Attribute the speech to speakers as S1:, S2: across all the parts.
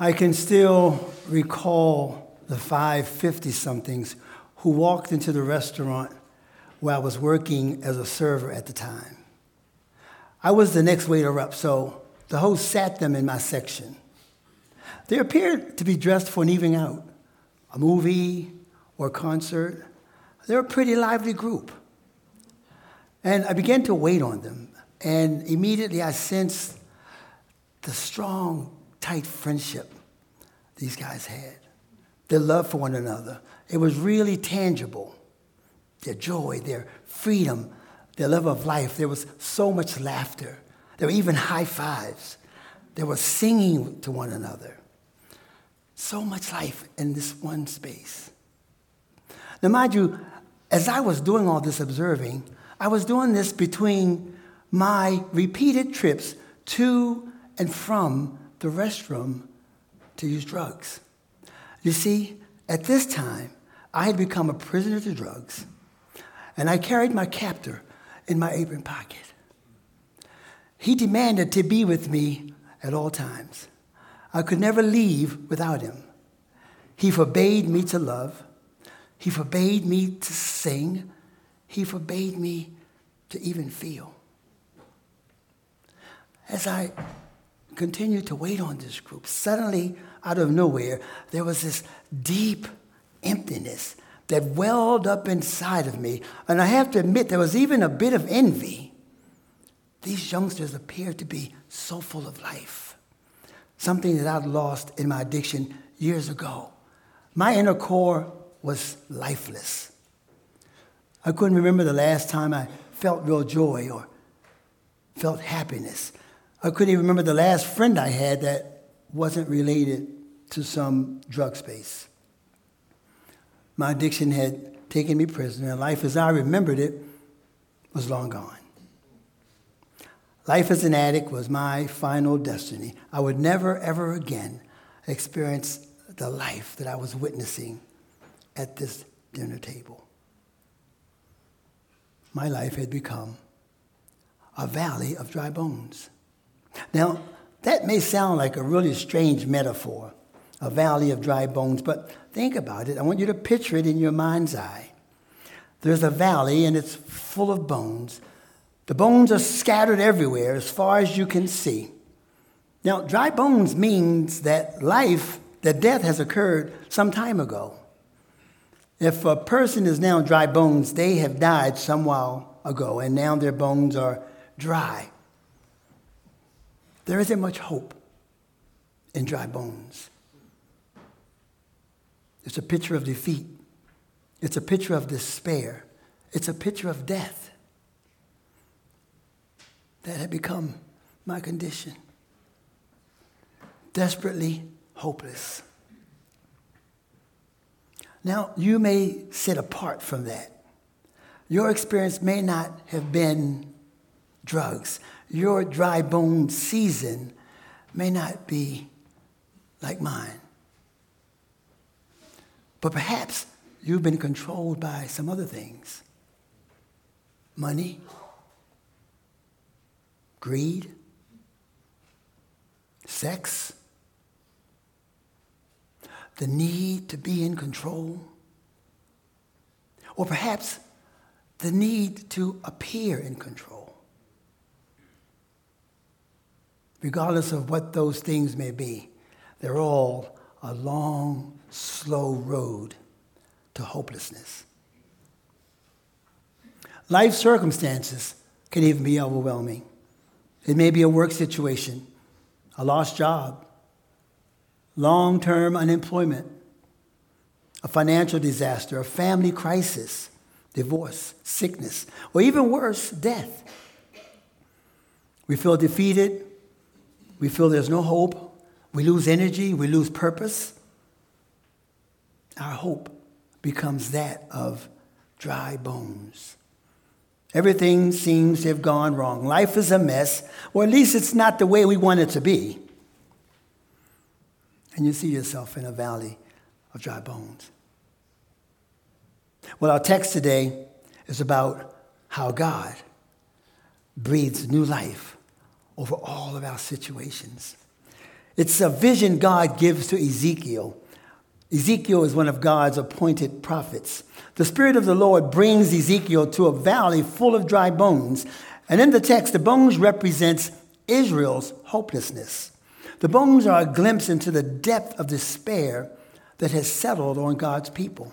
S1: I can still recall the five 50 somethings who walked into the restaurant where I was working as a server at the time. I was the next waiter up, so the host sat them in my section. They appeared to be dressed for an evening out, a movie or a concert. They're a pretty lively group. And I began to wait on them, and immediately I sensed the strong, tight friendship these guys had, their love for one another. It was really tangible. Their joy, their freedom, their love of life. There was so much laughter. There were even high fives. There was singing to one another. So much life in this one space. Now, mind you, as I was doing all this observing, I was doing this between my repeated trips to and from the restroom to use drugs. You see, at this time, I had become a prisoner to drugs, and I carried my captor in my apron pocket. He demanded to be with me at all times. I could never leave without him. He forbade me to love. He forbade me to sing. He forbade me to even feel. As I continued to wait on this group, suddenly, out of nowhere, there was this deep emptiness that welled up inside of me. And I have to admit, there was even a bit of envy. These youngsters appeared to be so full of life, something that I'd lost in my addiction years ago. My inner core was lifeless. I couldn't remember the last time I felt real joy or felt happiness. I couldn't even remember the last friend I had that wasn't related to some drug space. My addiction had taken me prisoner, and life as I remembered it was long gone. Life as an addict was my final destiny. I would never, ever again experience the life that I was witnessing at this dinner table. My life had become a valley of dry bones. Now, that may sound like a really strange metaphor, a valley of dry bones, but think about it. I want you to picture it in your mind's eye. There's a valley and it's full of bones. The bones are scattered everywhere as far as you can see. Now, dry bones means that life, that death has occurred some time ago. If a person is now dry bones, they have died some while ago, and now their bones are dry. There isn't much hope in dry bones. It's a picture of defeat. It's a picture of despair. It's a picture of death. That had become my condition. Desperately hopeless. Now, you may sit apart from that. Your experience may not have been drugs. Your dry bone season may not be like mine. But perhaps you've been controlled by some other things money, greed, sex, the need to be in control, or perhaps the need to appear in control. Regardless of what those things may be, they're all a long, slow road to hopelessness. Life circumstances can even be overwhelming. It may be a work situation, a lost job, long term unemployment, a financial disaster, a family crisis, divorce, sickness, or even worse, death. We feel defeated. We feel there's no hope. We lose energy. We lose purpose. Our hope becomes that of dry bones. Everything seems to have gone wrong. Life is a mess, or at least it's not the way we want it to be and you see yourself in a valley of dry bones. Well, our text today is about how God breathes new life over all of our situations. It's a vision God gives to Ezekiel. Ezekiel is one of God's appointed prophets. The Spirit of the Lord brings Ezekiel to a valley full of dry bones. And in the text, the bones represents Israel's hopelessness. The bones are a glimpse into the depth of despair that has settled on God's people.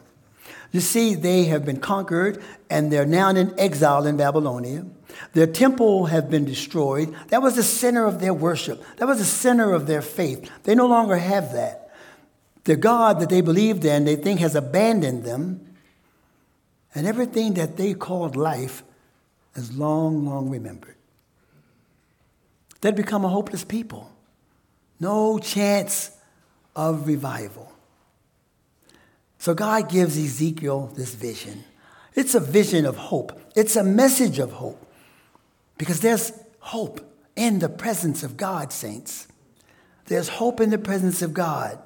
S1: You see, they have been conquered and they're now in exile in Babylonia. Their temple has been destroyed. That was the center of their worship, that was the center of their faith. They no longer have that. The God that they believed in, they think has abandoned them. And everything that they called life is long, long remembered. They'd become a hopeless people. No chance of revival. So God gives Ezekiel this vision. It's a vision of hope, it's a message of hope. Because there's hope in the presence of God, saints. There's hope in the presence of God.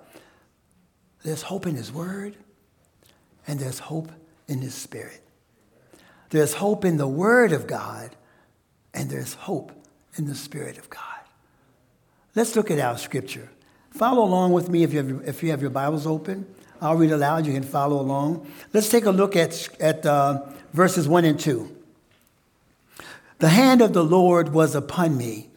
S1: There's hope in His Word, and there's hope in His Spirit. There's hope in the Word of God, and there's hope in the Spirit of God. Let's look at our scripture. Follow along with me if you have, if you have your Bibles open. I'll read aloud. You can follow along. Let's take a look at, at uh, verses 1 and 2. The hand of the Lord was upon me,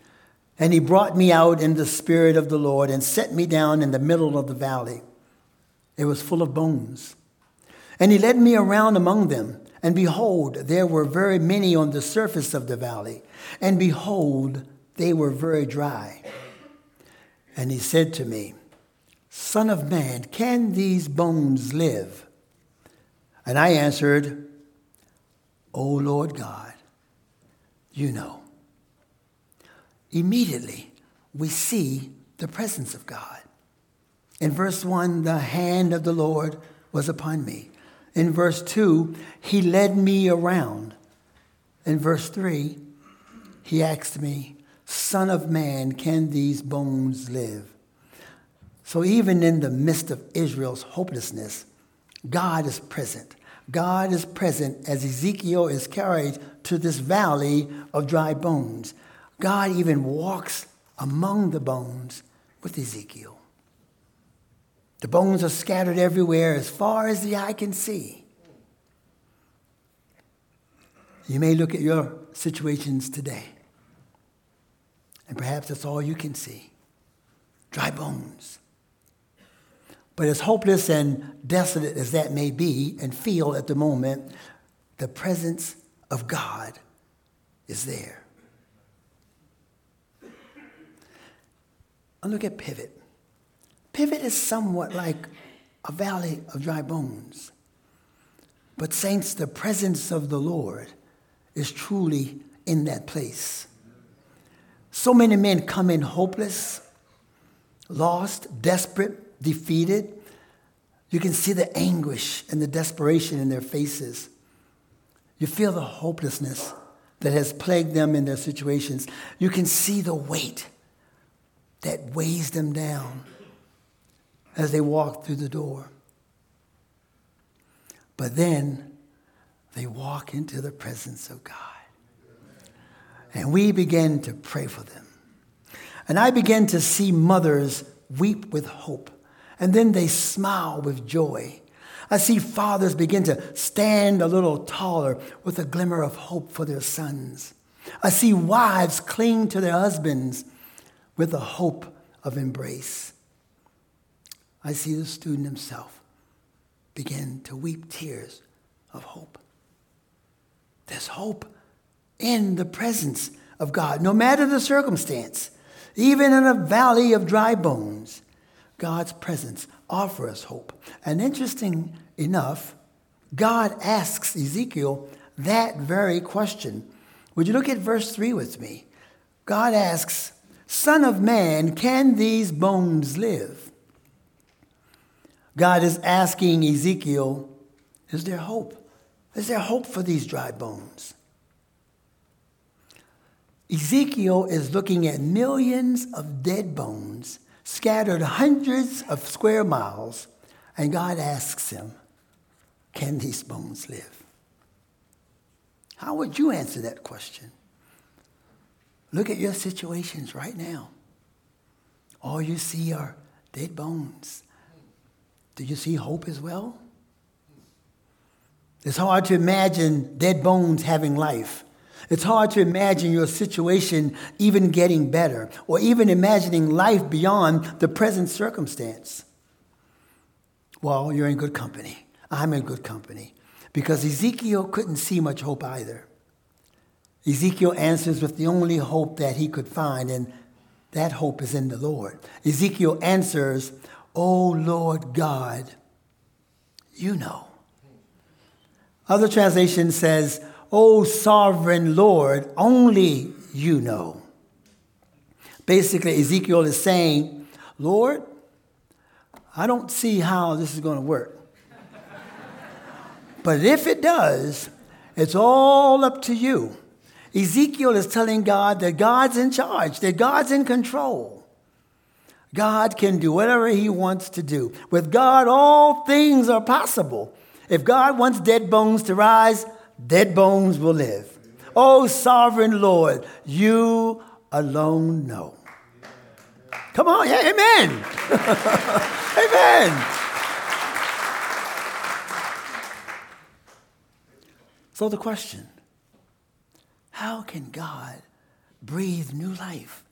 S1: and he brought me out in the spirit of the Lord and set me down in the middle of the valley. It was full of bones. And he led me around among them, and behold, there were very many on the surface of the valley, and behold, they were very dry. And he said to me, Son of man, can these bones live? And I answered, O Lord God, you know. Immediately, we see the presence of God. In verse 1, the hand of the Lord was upon me. In verse 2, he led me around. In verse 3, he asked me, Son of man, can these bones live? So, even in the midst of Israel's hopelessness, God is present. God is present as Ezekiel is carried to this valley of dry bones. God even walks among the bones with Ezekiel. The bones are scattered everywhere as far as the eye can see. You may look at your situations today, and perhaps that's all you can see dry bones. But as hopeless and desolate as that may be and feel at the moment, the presence of God is there. And look at Pivot. Pivot is somewhat like a valley of dry bones. But, saints, the presence of the Lord is truly in that place. So many men come in hopeless, lost, desperate, defeated. You can see the anguish and the desperation in their faces. You feel the hopelessness that has plagued them in their situations. You can see the weight that weighs them down as they walk through the door. But then they walk into the presence of God. And we begin to pray for them. And I begin to see mothers weep with hope, and then they smile with joy. I see fathers begin to stand a little taller with a glimmer of hope for their sons. I see wives cling to their husbands with a hope of embrace. I see the student himself begin to weep tears of hope. There's hope in the presence of God, no matter the circumstance. Even in a valley of dry bones, God's presence offer us hope. And interesting enough, God asks Ezekiel that very question. Would you look at verse 3 with me? God asks, Son of man, can these bones live? God is asking Ezekiel, Is there hope? Is there hope for these dry bones? Ezekiel is looking at millions of dead bones scattered hundreds of square miles, and God asks him, Can these bones live? How would you answer that question? Look at your situations right now. all you see are dead bones. Do you see hope as well? It's hard to imagine dead bones having life. It's hard to imagine your situation even getting better or even imagining life beyond the present circumstance. Well, you're in good company. I'm in good company because Ezekiel couldn't see much hope either. Ezekiel answers with the only hope that he could find, and that hope is in the Lord. Ezekiel answers, O Lord God, you know. Other translation says, O sovereign Lord, only you know. Basically, Ezekiel is saying, Lord, I don't see how this is going to work. but if it does, it's all up to you. Ezekiel is telling God that God's in charge, that God's in control. God can do whatever he wants to do. With God, all things are possible. If God wants dead bones to rise, dead bones will live. Oh, sovereign Lord, you alone know. Come on, yeah, amen. amen. So, the question how can God breathe new life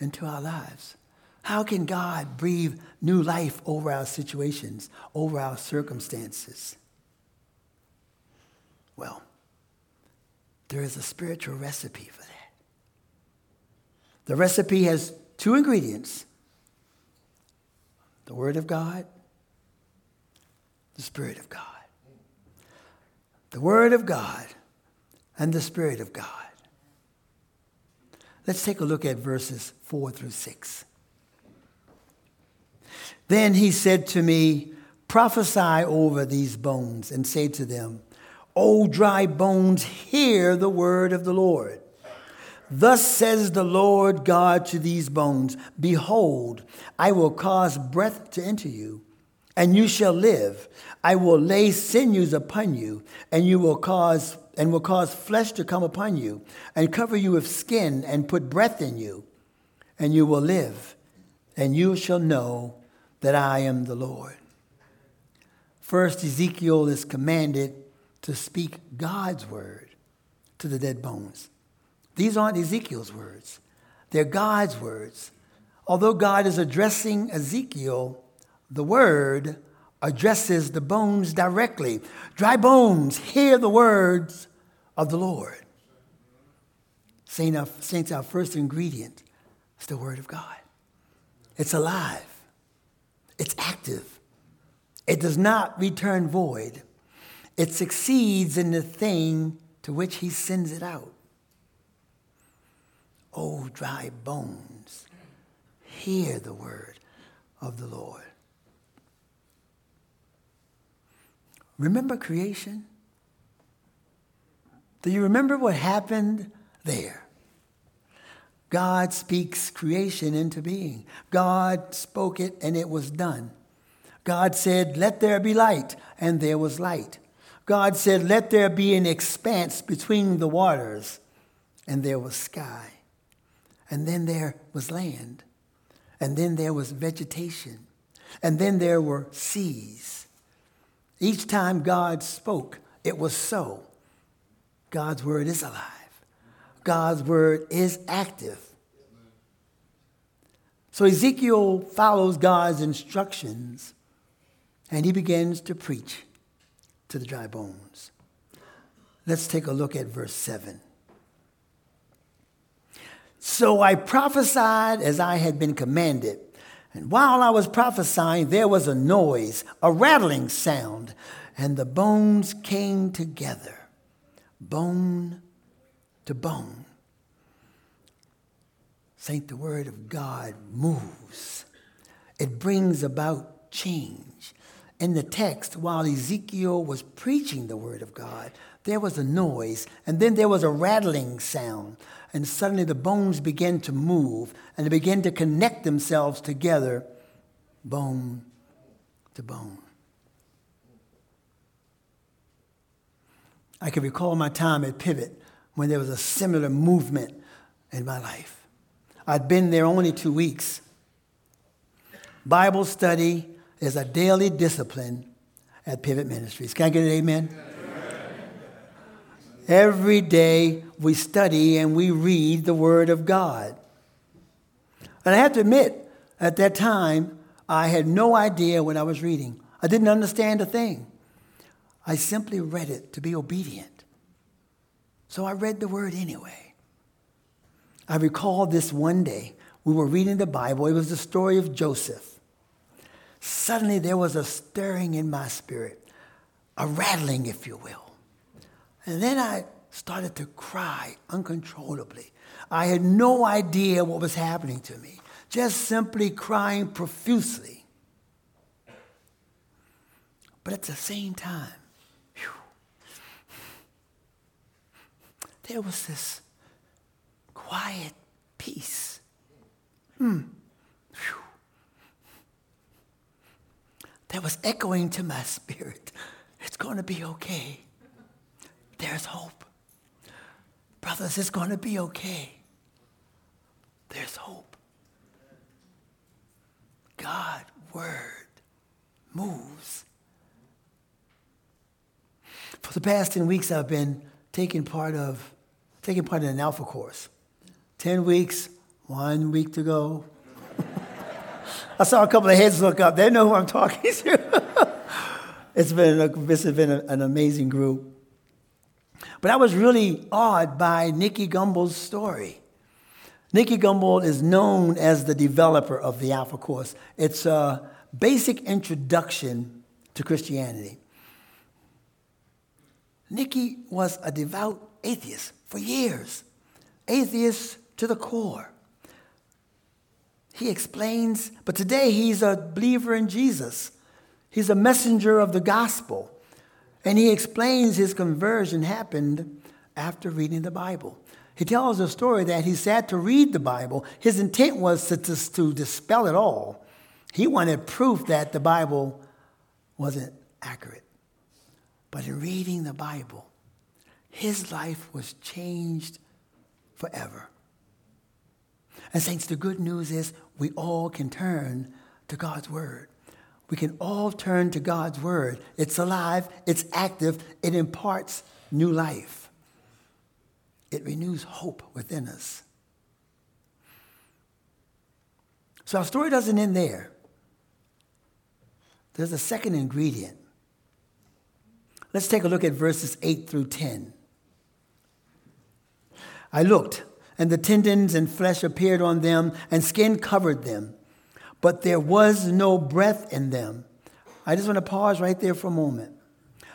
S1: into our lives? How can God breathe new life over our situations, over our circumstances? Well, there is a spiritual recipe for that. The recipe has two ingredients the Word of God, the Spirit of God. The Word of God and the Spirit of God. Let's take a look at verses 4 through 6. Then he said to me, Prophesy over these bones and say to them, O dry bones, hear the word of the Lord. Thus says the Lord God to these bones Behold, I will cause breath to enter you, and you shall live. I will lay sinews upon you, and you will cause and will cause flesh to come upon you, and cover you with skin, and put breath in you, and you will live, and you shall know that I am the Lord. First, Ezekiel is commanded to speak God's word to the dead bones. These aren't Ezekiel's words, they're God's words. Although God is addressing Ezekiel, the word addresses the bones directly. Dry bones, hear the words of the Lord. Saints, our first ingredient is the word of God. It's alive, it's active, it does not return void. It succeeds in the thing to which he sends it out. Oh, dry bones, hear the word of the Lord. Remember creation? Do you remember what happened there? God speaks creation into being. God spoke it and it was done. God said, Let there be light, and there was light. God said, Let there be an expanse between the waters, and there was sky. And then there was land. And then there was vegetation. And then there were seas. Each time God spoke, it was so. God's word is alive. God's word is active. So Ezekiel follows God's instructions and he begins to preach to the dry bones. Let's take a look at verse 7. So I prophesied as I had been commanded. And while I was prophesying, there was a noise, a rattling sound, and the bones came together, bone to bone. Saint, the word of God moves, it brings about change in the text, while Ezekiel was preaching the word of God, there was a noise, and then there was a rattling sound, and suddenly the bones began to move, and they began to connect themselves together, bone to bone. I can recall my time at Pivot when there was a similar movement in my life. I'd been there only two weeks, Bible study is a daily discipline at Pivot Ministries. Can I get an amen? amen? Every day we study and we read the Word of God. And I have to admit, at that time, I had no idea what I was reading. I didn't understand a thing. I simply read it to be obedient. So I read the Word anyway. I recall this one day. We were reading the Bible. It was the story of Joseph. Suddenly there was a stirring in my spirit, a rattling, if you will. And then I started to cry uncontrollably. I had no idea what was happening to me, just simply crying profusely. But at the same time, whew, there was this quiet peace. Hmm. That was echoing to my spirit. It's going to be okay. There's hope. Brothers, it's going to be okay. There's hope. God word moves. For the past 10 weeks I've been taking part of taking part in an alpha course. 10 weeks, one week to go, I saw a couple of heads look up. They know who I'm talking to. it's been, a, this has been an amazing group. But I was really awed by Nicky Gumbel's story. Nicky Gumbel is known as the developer of the Alpha Course. It's a basic introduction to Christianity. Nicky was a devout atheist for years, atheist to the core. He explains, but today he's a believer in Jesus. He's a messenger of the gospel. And he explains his conversion happened after reading the Bible. He tells a story that he sat to read the Bible. His intent was to, to, to dispel it all. He wanted proof that the Bible wasn't accurate. But in reading the Bible, his life was changed forever. And, Saints, the good news is we all can turn to God's Word. We can all turn to God's Word. It's alive, it's active, it imparts new life, it renews hope within us. So, our story doesn't end there. There's a second ingredient. Let's take a look at verses 8 through 10. I looked and the tendons and flesh appeared on them, and skin covered them. But there was no breath in them. I just want to pause right there for a moment.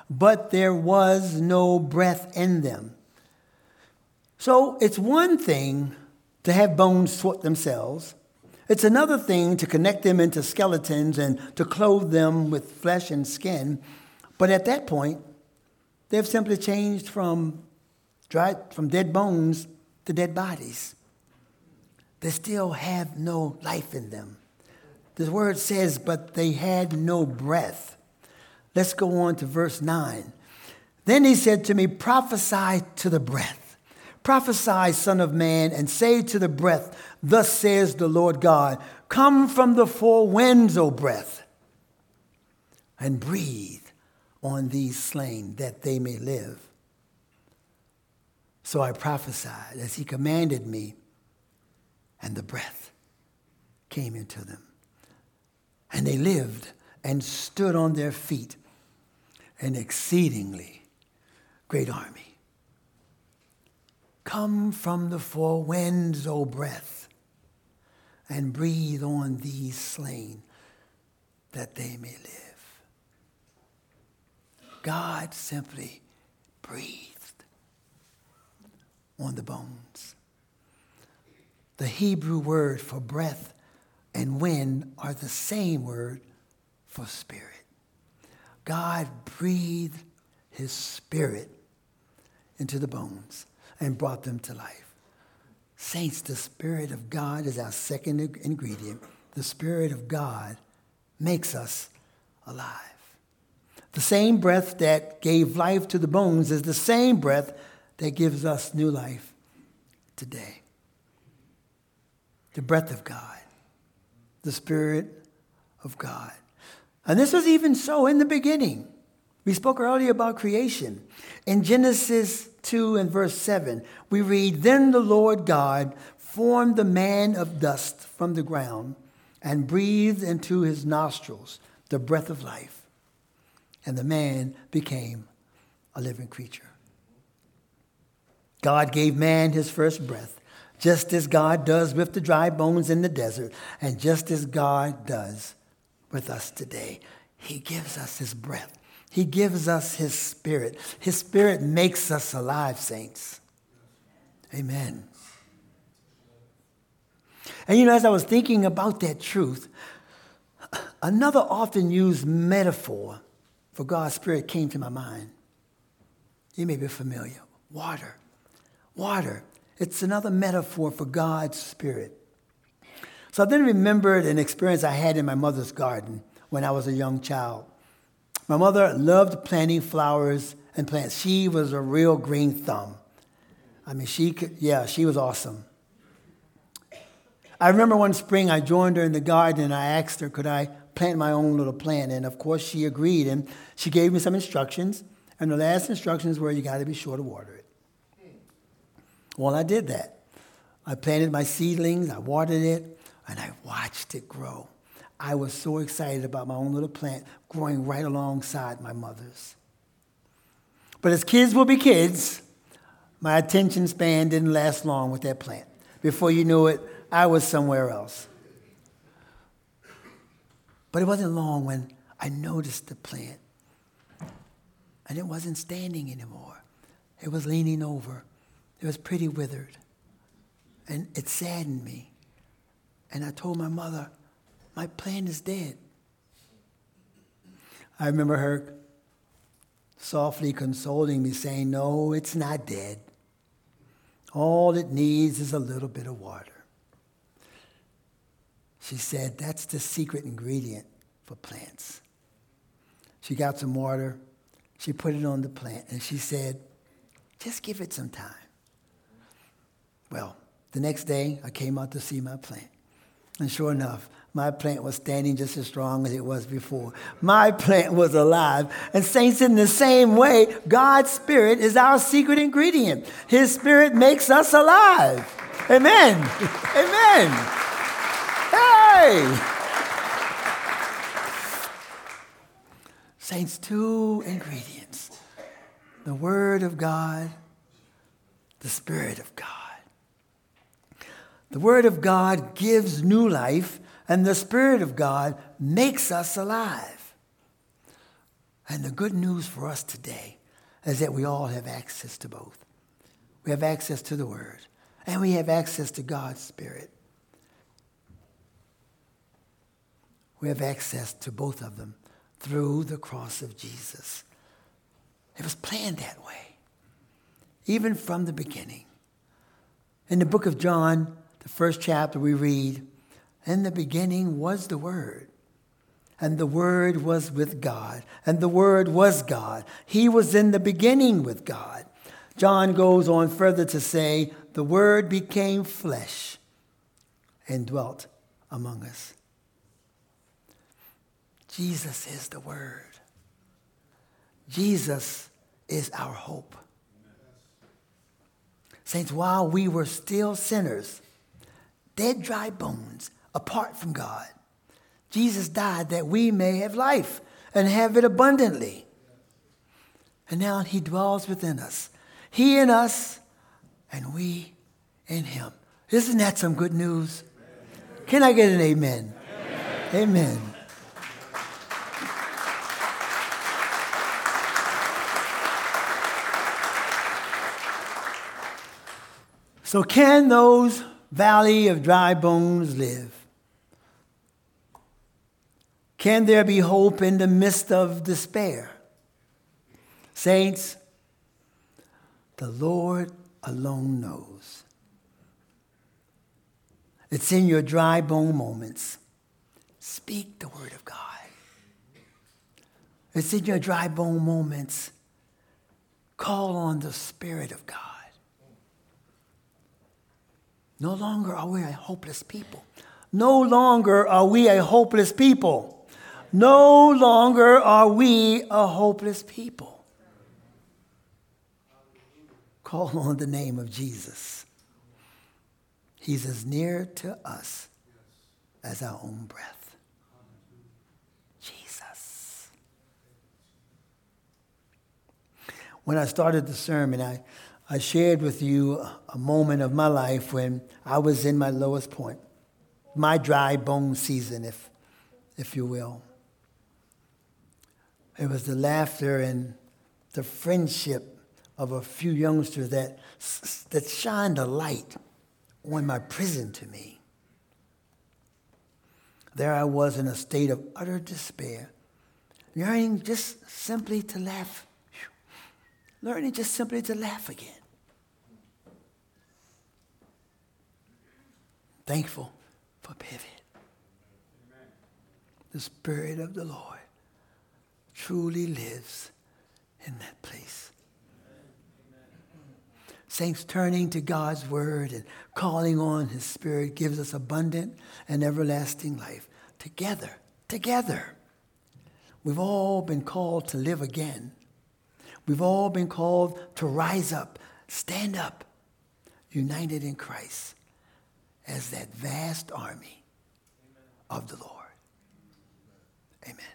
S1: But there was no breath in them. So it's one thing to have bones sort themselves. It's another thing to connect them into skeletons and to clothe them with flesh and skin. But at that point, they've simply changed from, dried, from dead bones the dead bodies. They still have no life in them. The word says, but they had no breath. Let's go on to verse 9. Then he said to me, Prophesy to the breath. Prophesy, Son of Man, and say to the breath, Thus says the Lord God, Come from the four winds, O breath, and breathe on these slain that they may live. So I prophesied as he commanded me, and the breath came into them. And they lived and stood on their feet, an exceedingly great army. Come from the four winds, O breath, and breathe on these slain that they may live. God simply breathed on the bones. The Hebrew word for breath and wind are the same word for spirit. God breathed his spirit into the bones and brought them to life. Saints, the Spirit of God is our second ingredient. The Spirit of God makes us alive. The same breath that gave life to the bones is the same breath that gives us new life today. The breath of God, the Spirit of God. And this was even so in the beginning. We spoke earlier about creation. In Genesis 2 and verse 7, we read, Then the Lord God formed the man of dust from the ground and breathed into his nostrils the breath of life. And the man became a living creature. God gave man his first breath, just as God does with the dry bones in the desert, and just as God does with us today. He gives us his breath. He gives us his spirit. His spirit makes us alive, saints. Amen. And you know, as I was thinking about that truth, another often used metaphor for God's Spirit came to my mind. You may be familiar. Water. Water. It's another metaphor for God's Spirit. So I then remembered an experience I had in my mother's garden when I was a young child. My mother loved planting flowers and plants. She was a real green thumb. I mean, she could, yeah, she was awesome. I remember one spring I joined her in the garden and I asked her, could I plant my own little plant? And of course she agreed and she gave me some instructions. And the last instructions were you got to be sure to water it. Well, I did that. I planted my seedlings, I watered it, and I watched it grow. I was so excited about my own little plant growing right alongside my mother's. But as kids will be kids, my attention span didn't last long with that plant. Before you knew it, I was somewhere else. But it wasn't long when I noticed the plant. And it wasn't standing anymore. It was leaning over. It was pretty withered. And it saddened me. And I told my mother, my plant is dead. I remember her softly consoling me, saying, No, it's not dead. All it needs is a little bit of water. She said, That's the secret ingredient for plants. She got some water, she put it on the plant, and she said, Just give it some time. The next day, I came out to see my plant. And sure enough, my plant was standing just as strong as it was before. My plant was alive. And, saints, in the same way, God's Spirit is our secret ingredient. His Spirit makes us alive. Amen. Amen. Hey! Saints, two ingredients the Word of God, the Spirit of God. The Word of God gives new life, and the Spirit of God makes us alive. And the good news for us today is that we all have access to both. We have access to the Word, and we have access to God's Spirit. we have access to both of them through the cross of Jesus. It was planned that way, even from the beginning. In the book of John, the first chapter, we read, In the beginning was the Word, and the Word was with God, and the Word was God. He was in the beginning with God. John goes on further to say, The Word became flesh and dwelt among us. Jesus is the Word. Jesus is our hope. Saints, while we were still sinners, dead, dry bones, apart from God, Jesus died that we may have life and have it abundantly. And now He dwells within us. He in us, and we in Him. Isn't that some good news? Can I get an amen? Amen. amen. So, can those valley of dry bones live? Can there be hope in the midst of despair? Saints, the Lord alone knows. It's in your dry bone moments. Speak the word of God. It's in your dry bone moments. Call on the Spirit of God. No longer are we a hopeless people. No longer are we a hopeless people. No longer are we a hopeless people. Call on the name of Jesus. He's as near to us as our own breath. Jesus. When I started the sermon, I, I shared with you a moment of my life when I was in my lowest point, my dry bone season, if, if you will. It was the laughter and the friendship of a few youngsters that, that shined a light on my prison to me. There I was in a state of utter despair, learning just simply to laugh, learning just simply to laugh again. Thankful for pivot. The Spirit of the Lord truly lives in that place. Saints, turning to God's word and calling on his spirit gives us abundant and everlasting life. Together, together. We've all been called to live again. We've all been called to rise up, stand up, united in Christ as that vast army of the Lord. Amen.